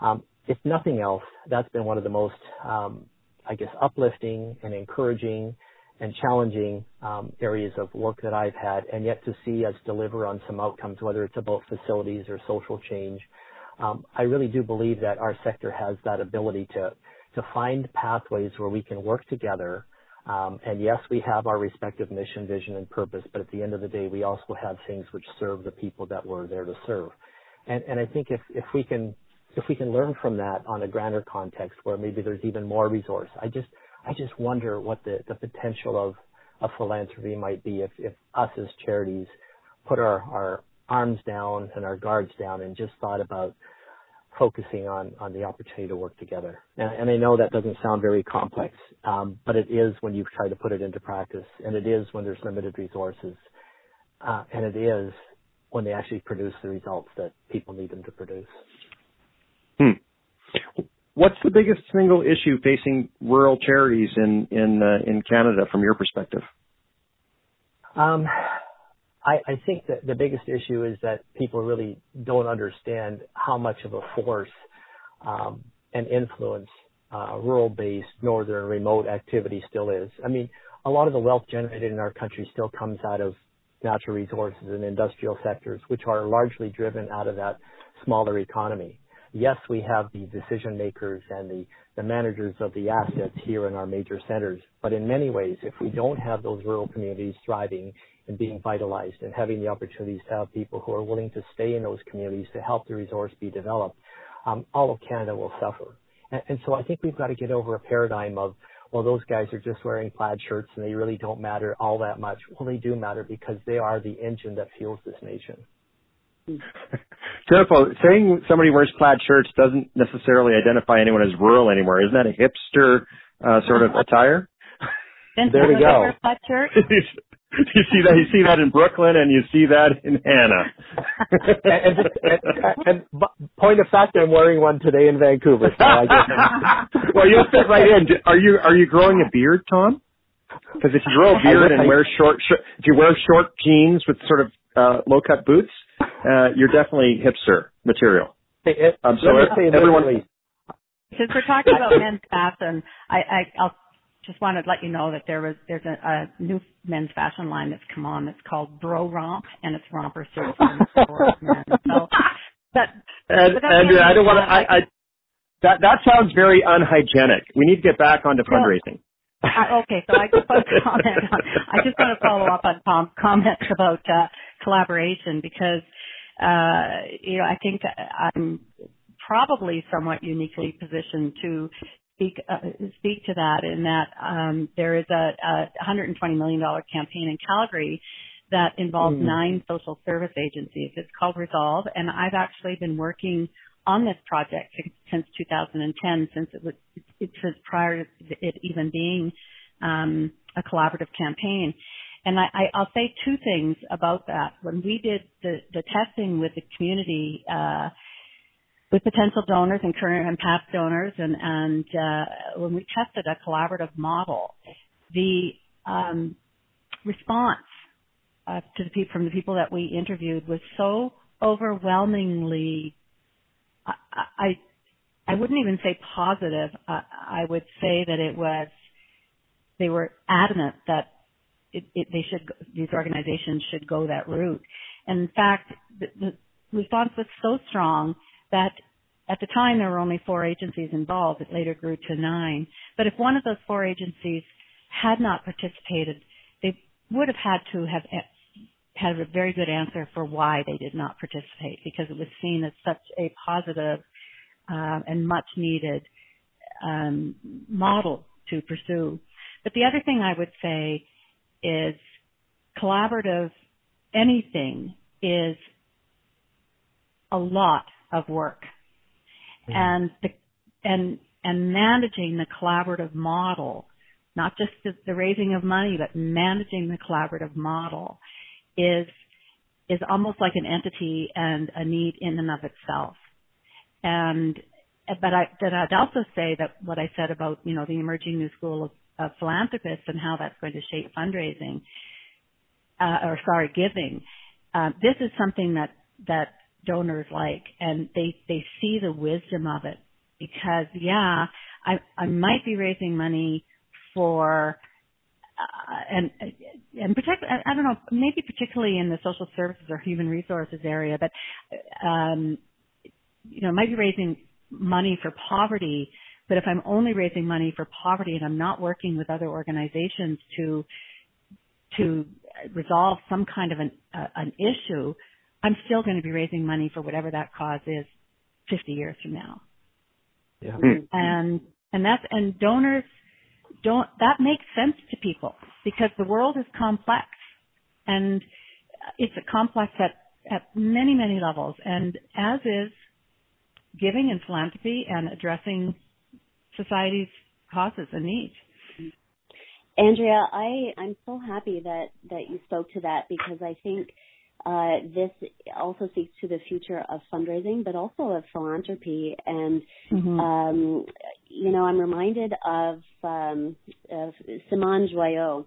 um, if nothing else, that's been one of the most, um, I guess, uplifting and encouraging and challenging um, areas of work that I've had, and yet to see us deliver on some outcomes, whether it's about facilities or social change. Um, I really do believe that our sector has that ability to to find pathways where we can work together. Um, and yes, we have our respective mission, vision, and purpose, but at the end of the day, we also have things which serve the people that we're there to serve. And, and I think if, if we can if we can learn from that on a grander context where maybe there's even more resource, I just I just wonder what the, the potential of, of philanthropy might be if, if us as charities put our, our arms down and our guards down and just thought about focusing on, on the opportunity to work together. And, and I know that doesn't sound very complex, um, but it is when you try to put it into practice, and it is when there's limited resources, uh, and it is when they actually produce the results that people need them to produce. Hmm. What's the biggest single issue facing rural charities in in uh, in Canada from your perspective? Um, I, I think that the biggest issue is that people really don't understand how much of a force um, and influence uh, rural-based, northern, remote activity still is. I mean, a lot of the wealth generated in our country still comes out of natural resources and industrial sectors, which are largely driven out of that smaller economy yes, we have the decision makers and the, the managers of the assets here in our major centers, but in many ways, if we don't have those rural communities thriving and being vitalized and having the opportunities to have people who are willing to stay in those communities to help the resource be developed, um, all of Canada will suffer. And, and so I think we've got to get over a paradigm of, well, those guys are just wearing plaid shirts and they really don't matter all that much. Well, they do matter because they are the engine that fuels this nation. Jennifer, saying somebody wears plaid shirts doesn't necessarily identify anyone as rural anymore. Isn't that a hipster uh, sort of attire? there we go. Plaid shirt? you see that you see that in Brooklyn and you see that in Hannah. and, and, and, and, point of fact, I'm wearing one today in Vancouver. So I guess well, you'll fit right in. Are you are you growing a beard, Tom? Because if you grow a beard and wear short, short, if you wear short jeans with sort of uh, low cut boots, uh, you're definitely hipster material. Hey, it, um, so everyone. Since we're talking about men's fashion, I, I I'll just wanted to let you know that there was there's a, a new men's fashion line that's come on that's called Bro Romp, and it's romper suits for men. So, but, and, I don't want to. I, I that that sounds very unhygienic. We need to get back onto fundraising. Uh, okay, so I just want to comment on, I just want to follow up on Tom's comments about uh, collaboration because uh, you know I think I'm probably somewhat uniquely positioned to speak uh, speak to that in that um, there is a, a 120 million dollar campaign in Calgary that involves mm. nine social service agencies. It's called Resolve, and I've actually been working on this project since 2010, since it was it, was prior to it even being um, a collaborative campaign. And I, I, I'll say two things about that. When we did the, the testing with the community, uh, with potential donors and current and past donors, and, and uh, when we tested a collaborative model, the um, response uh, to the from the people that we interviewed was so overwhelmingly I, I, I wouldn't even say positive. Uh, I would say that it was, they were adamant that it, it, they should, these organizations should go that route. And in fact, the, the response was so strong that at the time there were only four agencies involved. It later grew to nine. But if one of those four agencies had not participated, they would have had to have had a very good answer for why they did not participate because it was seen as such a positive uh, and much needed um, model to pursue. But the other thing I would say is collaborative anything is a lot of work. Mm-hmm. And the, and and managing the collaborative model, not just the, the raising of money, but managing the collaborative model is is almost like an entity and a need in and of itself. And but I that I'd also say that what I said about you know the emerging new school of, of philanthropists and how that's going to shape fundraising uh, or sorry giving. Uh, this is something that that donors like, and they they see the wisdom of it because yeah, I I might be raising money for uh, and and protect I, I don't know maybe particularly in the social services or human resources area, but um, you know might be raising money for poverty. But if I'm only raising money for poverty and I'm not working with other organizations to to resolve some kind of an uh, an issue, I'm still going to be raising money for whatever that cause is 50 years from now. Yeah. Hmm. And and that's and donors don't that makes sense to people because the world is complex and it's a complex at at many many levels and as is giving and philanthropy and addressing society's causes and needs. Andrea, I I'm so happy that that you spoke to that because I think uh, this also speaks to the future of fundraising, but also of philanthropy. And Mm-hmm. um, you know, I'm reminded of, um, of Simone Joyaux.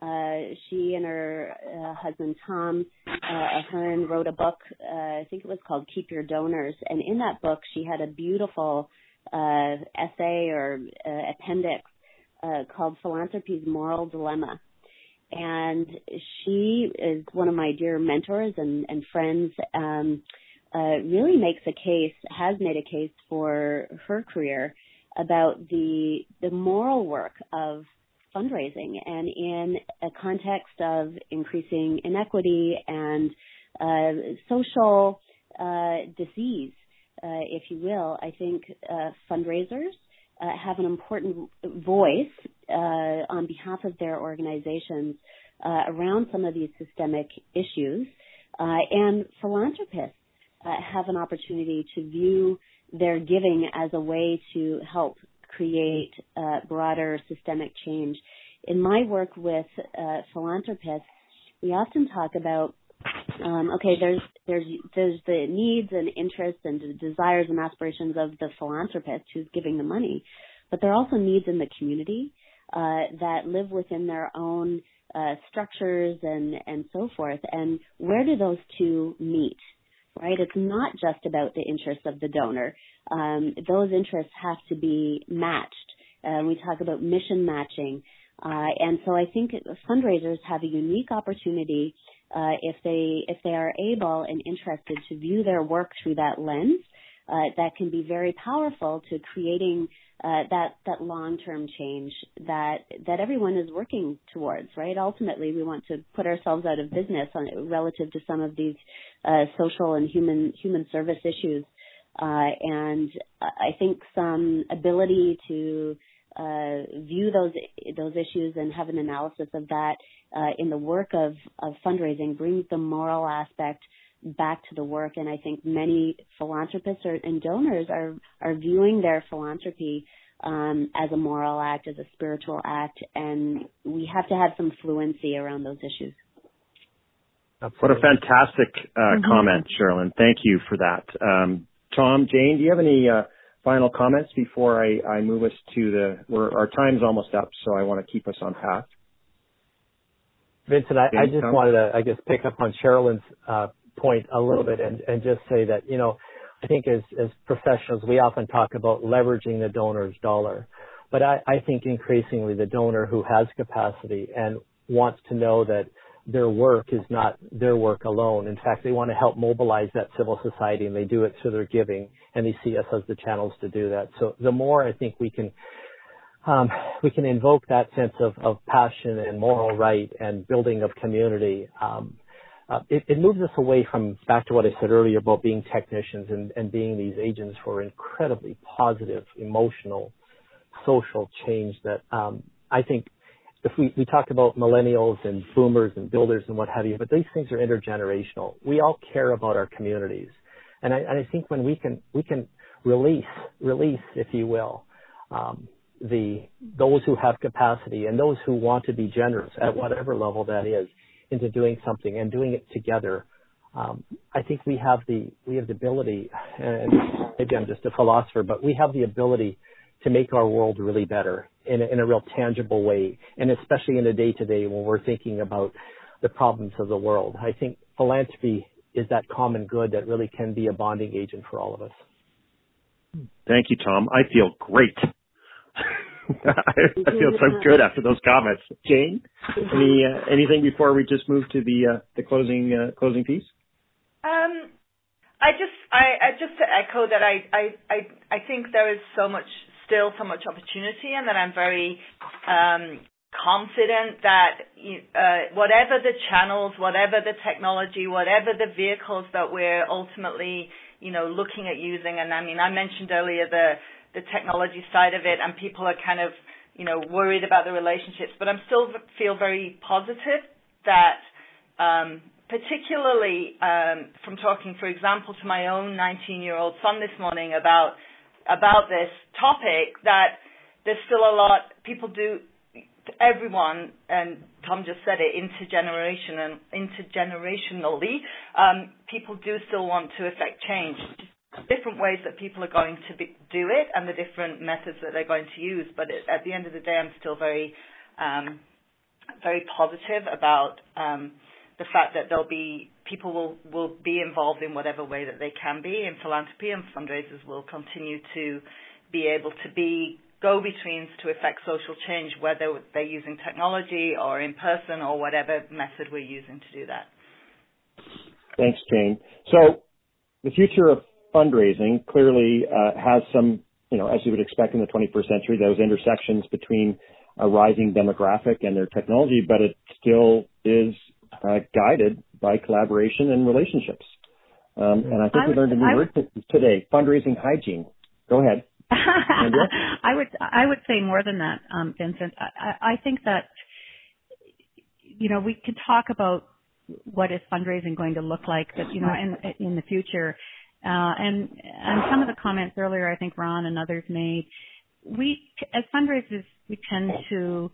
Uh, she and her uh, husband Tom uh, Ahern wrote a book. Uh, I think it was called "Keep Your Donors," and in that book, she had a beautiful uh, essay or uh, appendix uh, called "Philanthropy's Moral Dilemma." And she is one of my dear mentors and, and friends. Um, uh, really makes a case, has made a case for her career about the the moral work of fundraising, and in a context of increasing inequity and uh, social uh, disease, uh, if you will. I think uh, fundraisers uh, have an important voice uh, on behalf of their organizations uh, around some of these systemic issues, uh, and philanthropists uh, have an opportunity to view their giving as a way to help create uh, broader systemic change. In my work with philanthropists, we often talk about um, okay, there's there's there's the needs and interests and desires and aspirations of the philanthropist who's giving the money, but there are also needs in the community uh, that live within their own uh, structures and and so forth. And where do those two meet? Right? It's not just about the interests of the donor. Um, those interests have to be matched. Uh, we talk about mission matching. Uh, and so I think fundraisers have a unique opportunity uh, if they if they are able and interested to view their work through that lens. Uh, that can be very powerful to creating uh, that that long term change that that everyone is working towards. Right. Ultimately, we want to put ourselves out of business on, relative to some of these uh, social and human human service issues. Uh, and I think some ability to uh, view those those issues and have an analysis of that uh, in the work of, of fundraising brings the moral aspect back to the work. And I think many philanthropists are, and donors are are viewing their philanthropy um, as a moral act, as a spiritual act, and we have to have some fluency around those issues. What a fantastic uh, Mhm. comment, Sherilyn. Thank you for that. Um, Tom, Jane, do you have any uh, final comments before I, I move us to the? We're, our time's almost up, so I want to keep us on path. Vincent, I, I just wanted to, I guess, pick up on Sherilyn's uh, point a little bit and, and just say that, you know, I think as, as professionals, we often talk about leveraging the donor's dollar. But I, I think increasingly the donor who has capacity and wants to know that their work is not their work alone. In fact, they want to help mobilize that civil society and they do it through their giving and they see us as the channels to do that. So the more I think we can um, we can invoke that sense of, of passion and moral right and building of community. Um, uh, it, it moves us away from back to what I said earlier about being technicians and, and being these agents for incredibly positive, emotional, social change that um, I think if we, we talk about millennials and boomers and builders and what have you, but these things are intergenerational. We all care about our communities. And I, and I think when we can, we can release, release, if you will, um, the, those who have capacity and those who want to be generous at whatever level that is into doing something and doing it together, um, I think we have the we have the ability, and maybe I'm just a philosopher, but we have the ability to make our world really better in a, in a real tangible way, and especially in a day to day when we're thinking about the problems of the world. I think philanthropy is that common good that really can be a bonding agent for all of us. Thank you, Tom. I feel great. I feel so good after those comments. Jane, any uh, anything before we just move to the uh, the closing uh, closing piece? Um, I just I, I just to echo that I, I I I think there is so much still so much opportunity, and that I'm very um, confident that uh, whatever the channels, whatever the technology, whatever the vehicles that we're ultimately you know looking at using, and I mean I mentioned earlier the the technology side of it, and people are kind of, you know, worried about the relationships. But I'm still feel very positive that, um, particularly um, from talking, for example, to my own 19-year-old son this morning about about this topic, that there's still a lot people do. Everyone, and Tom just said it, intergeneration and intergenerationally, um, people do still want to affect change different ways that people are going to be, do it and the different methods that they're going to use. But it, at the end of the day, I'm still very, um, very positive about um, the fact that there'll be people will will be involved in whatever way that they can be in philanthropy, and fundraisers will continue to be able to be go-betweens to affect social change, whether they're using technology or in person or whatever method we're using to do that. Thanks, Jane. So the future of fundraising clearly uh, has some, you know, as you would expect in the 21st century, those intersections between a rising demographic and their technology, but it still is uh, guided by collaboration and relationships. Um, and I think I we learned a new word today: fundraising hygiene. Go ahead. I would I would say more than that, um, Vincent. I, I think that you know we could talk about what is fundraising going to look like, but you know in in the future, uh, and and some of the comments earlier, I think Ron and others made, we as fundraisers we tend to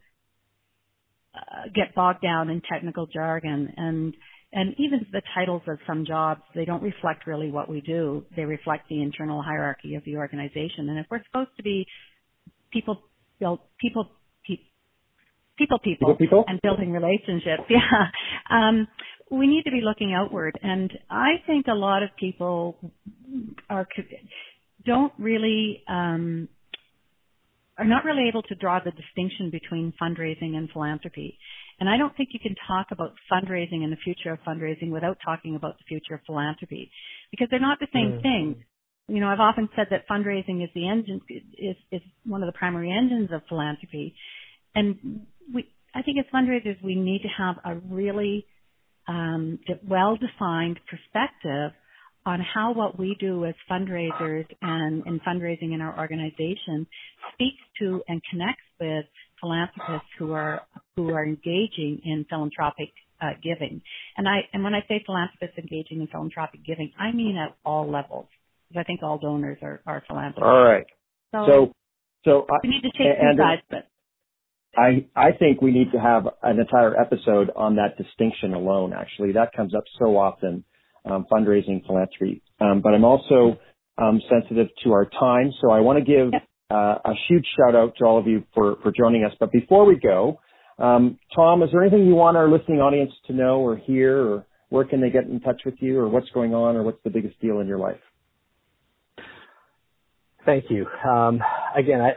uh, get bogged down in technical jargon and and even the titles of some jobs they don't reflect really what we do they reflect the internal hierarchy of the organization and if we're supposed to be people build people people people, people, people? and building relationships yeah um we need to be looking outward. And I think a lot of people are don't really um, are not really able to draw the distinction between fundraising and philanthropy. And I don't think you can talk about fundraising and the future of fundraising without talking about the future of philanthropy, because they're not the same mm. thing. You know, I've often said that fundraising is the engine is is one of the primary engines of philanthropy, and we I think as fundraisers we need to have a really um, well-defined perspective on how what we do as fundraisers and in fundraising in our organization speaks to and connects with philanthropists who are who are engaging in philanthropic uh, giving. And I and when I say philanthropists engaging in philanthropic giving, I mean at all levels. Because I think all donors are, are philanthropists. All right. So so, so we need to take sides, but I, I think we need to have an entire episode on that distinction alone, actually. That comes up so often, um, fundraising, philanthropy. Um, but I'm also um, sensitive to our time, so I want to give uh, a huge shout out to all of you for, for joining us. But before we go, um, Tom, is there anything you want our listening audience to know or hear, or where can they get in touch with you, or what's going on, or what's the biggest deal in your life? Thank you. Um, again, I,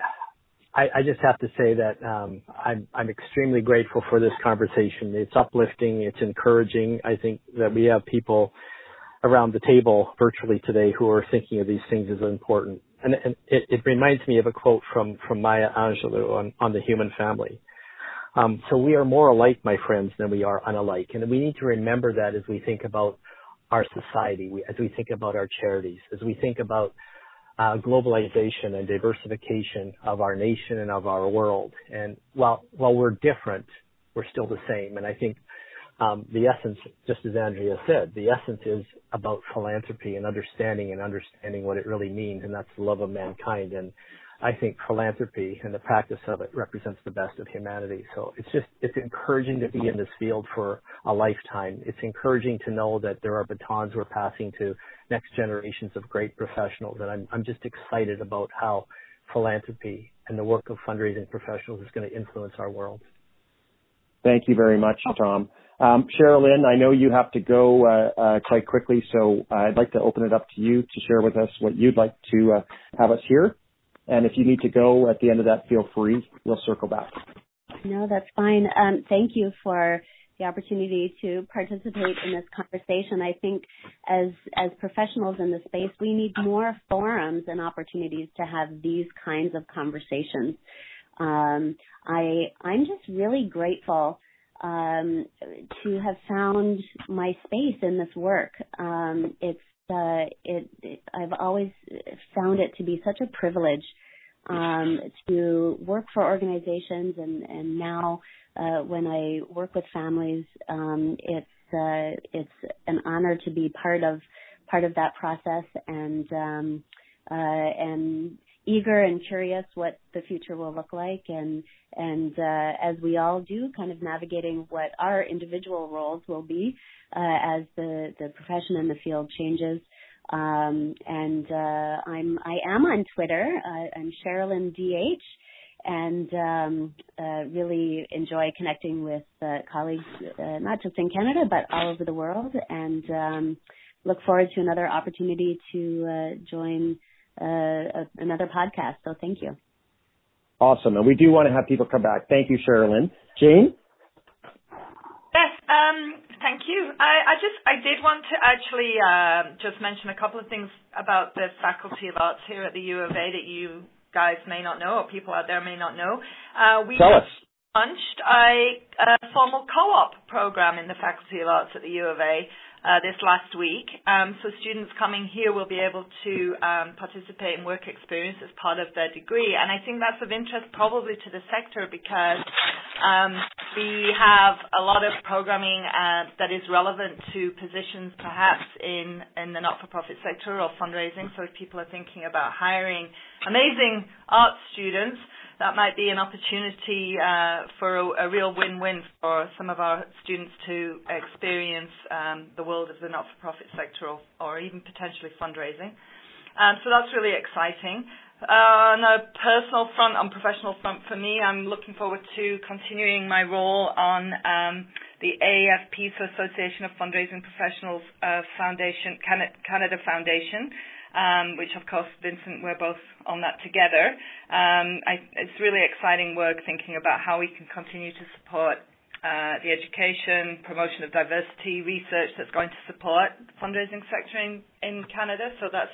I, I just have to say that um, I'm, I'm extremely grateful for this conversation. It's uplifting. It's encouraging. I think that we have people around the table virtually today who are thinking of these things as important. And, and it, it, reminds me of a quote from, from Maya Angelou on, on the human family. Um, so we are more alike, my friends, than we are unalike. And we need to remember that as we think about our society, we, as we think about our charities, as we think about uh, globalization and diversification of our nation and of our world. And while while we're different, we're still the same. And I think um, the essence, just as Andrea said, the essence is about philanthropy and understanding and understanding what it really means, and that's the love of mankind. And I think philanthropy and the practice of it represents the best of humanity. So it's just, it's encouraging to be in this field for a lifetime. It's encouraging to know that there are batons we're passing to next generations of great professionals. And I'm, I'm just excited about how philanthropy and the work of fundraising professionals is going to influence our world. Thank you very much, Tom. Um, Sherilyn, I know you have to go uh, uh, quite quickly, so I'd like to open it up to you to share with us what you'd like to uh, have us hear. And if you need to go at the end of that, feel free. We'll circle back. No, that's fine. Um, thank you for the opportunity to participate in this conversation. I think as as professionals in the space, we need more forums and opportunities to have these kinds of conversations. Um, I I'm just really grateful um, to have found my space in this work. Um, it's uh, it, it, I've always found it to be such a privilege um, to work for organizations, and and now uh, when I work with families, um, it's uh, it's an honor to be part of part of that process, and um, uh, and eager and curious what the future will look like. And and uh, as we all do kind of navigating what our individual roles will be uh, as the the profession and the field changes. Um, and uh, I'm I am on Twitter. I'm Sherilyn DH and um, uh, really enjoy connecting with uh, colleagues uh, not just in Canada but all over the world. And um, look forward to another opportunity to join uh, another podcast. So thank you. Awesome. And we do want to have people come back. Thank you, Sherilyn. Jane? Yes, um, thank you. I, I, just I did want to actually uh, just mention a couple of things about the Faculty of Arts here at the U of A that you guys may not know or people out there may not know. Uh, we Tell us. launched a, a formal co-op program in the Faculty of Arts at the U of A uh, this last week. Um, so students coming here will be able to um, participate in work experience as part of their degree. And I think that's of interest probably to the sector because um, we have a lot of programming uh, that is relevant to positions perhaps in, in the not-for-profit sector or fundraising. So if people are thinking about hiring amazing art students, that might be an opportunity uh, for a, a, real win-win for some of our students to experience um, the world of the not-for-profit sector or, or even potentially fundraising. Um, so that's really exciting. Uh, on a personal front, on professional front for me, I'm looking forward to continuing my role on um, the AFP, so Association of Fundraising Professionals uh, Foundation, Canada Foundation um, which of course, Vincent, we're both on that together. Um, I, it's really exciting work thinking about how we can continue to support uh, the education, promotion of diversity, research that's going to support the fundraising sector in, in Canada. So that's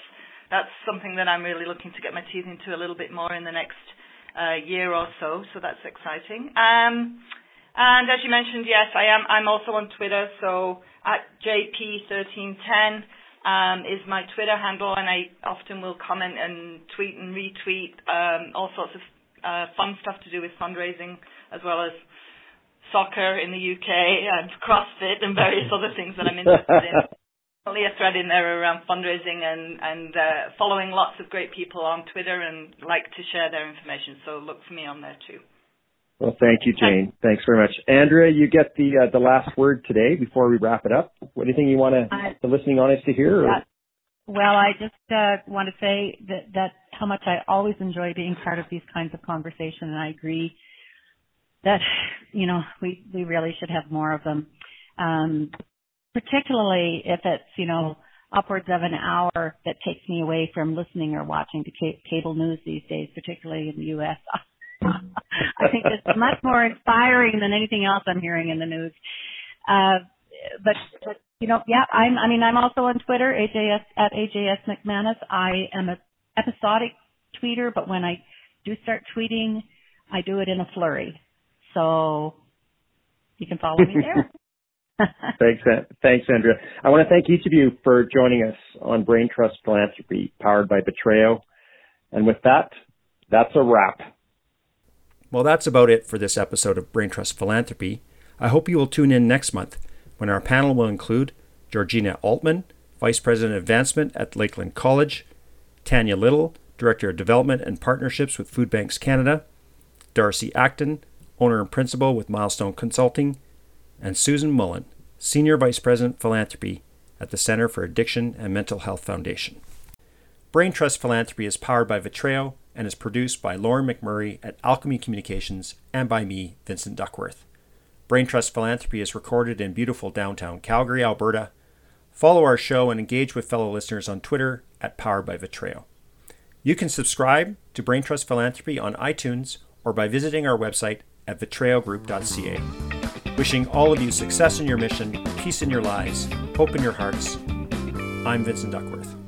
that's something that I'm really looking to get my teeth into a little bit more in the next uh, year or so. So that's exciting. Um, and as you mentioned, yes, I am. I'm also on Twitter. So at JP1310 um, is my Twitter handle, and I often will comment and tweet and retweet um, all sorts of uh, fun stuff to do with fundraising, as well as soccer in the UK and CrossFit and various other things that I'm interested in. Only a thread in there around fundraising and and uh, following lots of great people on Twitter and like to share their information. So look for me on there too. Well, thank you, Jane. Thanks very much. Andrea, you get the uh, the last word today before we wrap it up. Anything you think you want to, the listening audience to hear? Yeah. Well, I just uh, want to say that, that how much I always enjoy being part of these kinds of conversations, and I agree that you know we we really should have more of them, um, particularly if it's you know upwards of an hour that takes me away from listening or watching ca- cable news these days, particularly in the U.S. I think it's much more inspiring than anything else I'm hearing in the news. Uh, but, but you know, yeah, I'm. I mean, I'm also on Twitter, AJS at AJS McManus. I am an episodic tweeter, but when I do start tweeting, I do it in a flurry. So you can follow me there. thanks, thanks, Andrea. I want to thank each of you for joining us on Brain Trust Philanthropy, powered by Vitreo. And with that, that's a wrap. Well, that's about it for this episode of Brain Trust Philanthropy. I hope you will tune in next month when our panel will include Georgina Altman, Vice President of Advancement at Lakeland College, Tanya Little, Director of Development and Partnerships with Food Banks Canada, Darcy Acton, owner and principal with Milestone Consulting, and Susan Mullen, Senior Vice President Philanthropy at the Center for Addiction and Mental Health Foundation. Brain Trust Philanthropy is powered by Vitreo and is produced by Lauren McMurray at Alchemy Communications and by me, Vincent Duckworth. Brain Trust Philanthropy is recorded in beautiful downtown Calgary, Alberta. Follow our show and engage with fellow listeners on Twitter at Powered by Vitreo. You can subscribe to Brain Trust Philanthropy on iTunes or by visiting our website at vitreogroup.ca. Wishing all of you success in your mission, peace in your lives, hope in your hearts. I'm Vincent Duckworth.